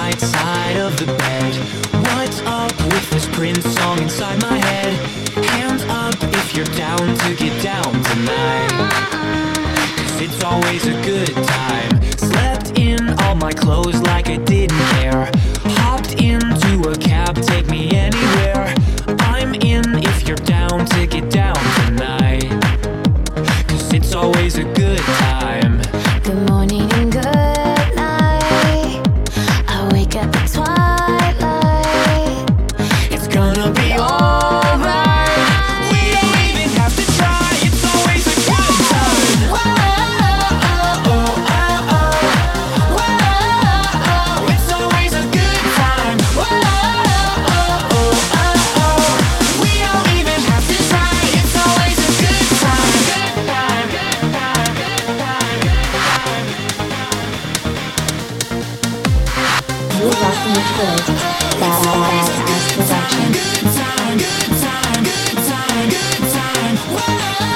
right side of the bed. What's up with this Prince song inside my head? Hands up if you're down to get down tonight. Cause it's always a good time. Slept in all my clothes. passion which wills that Good time. Good Time, Good time, time, time.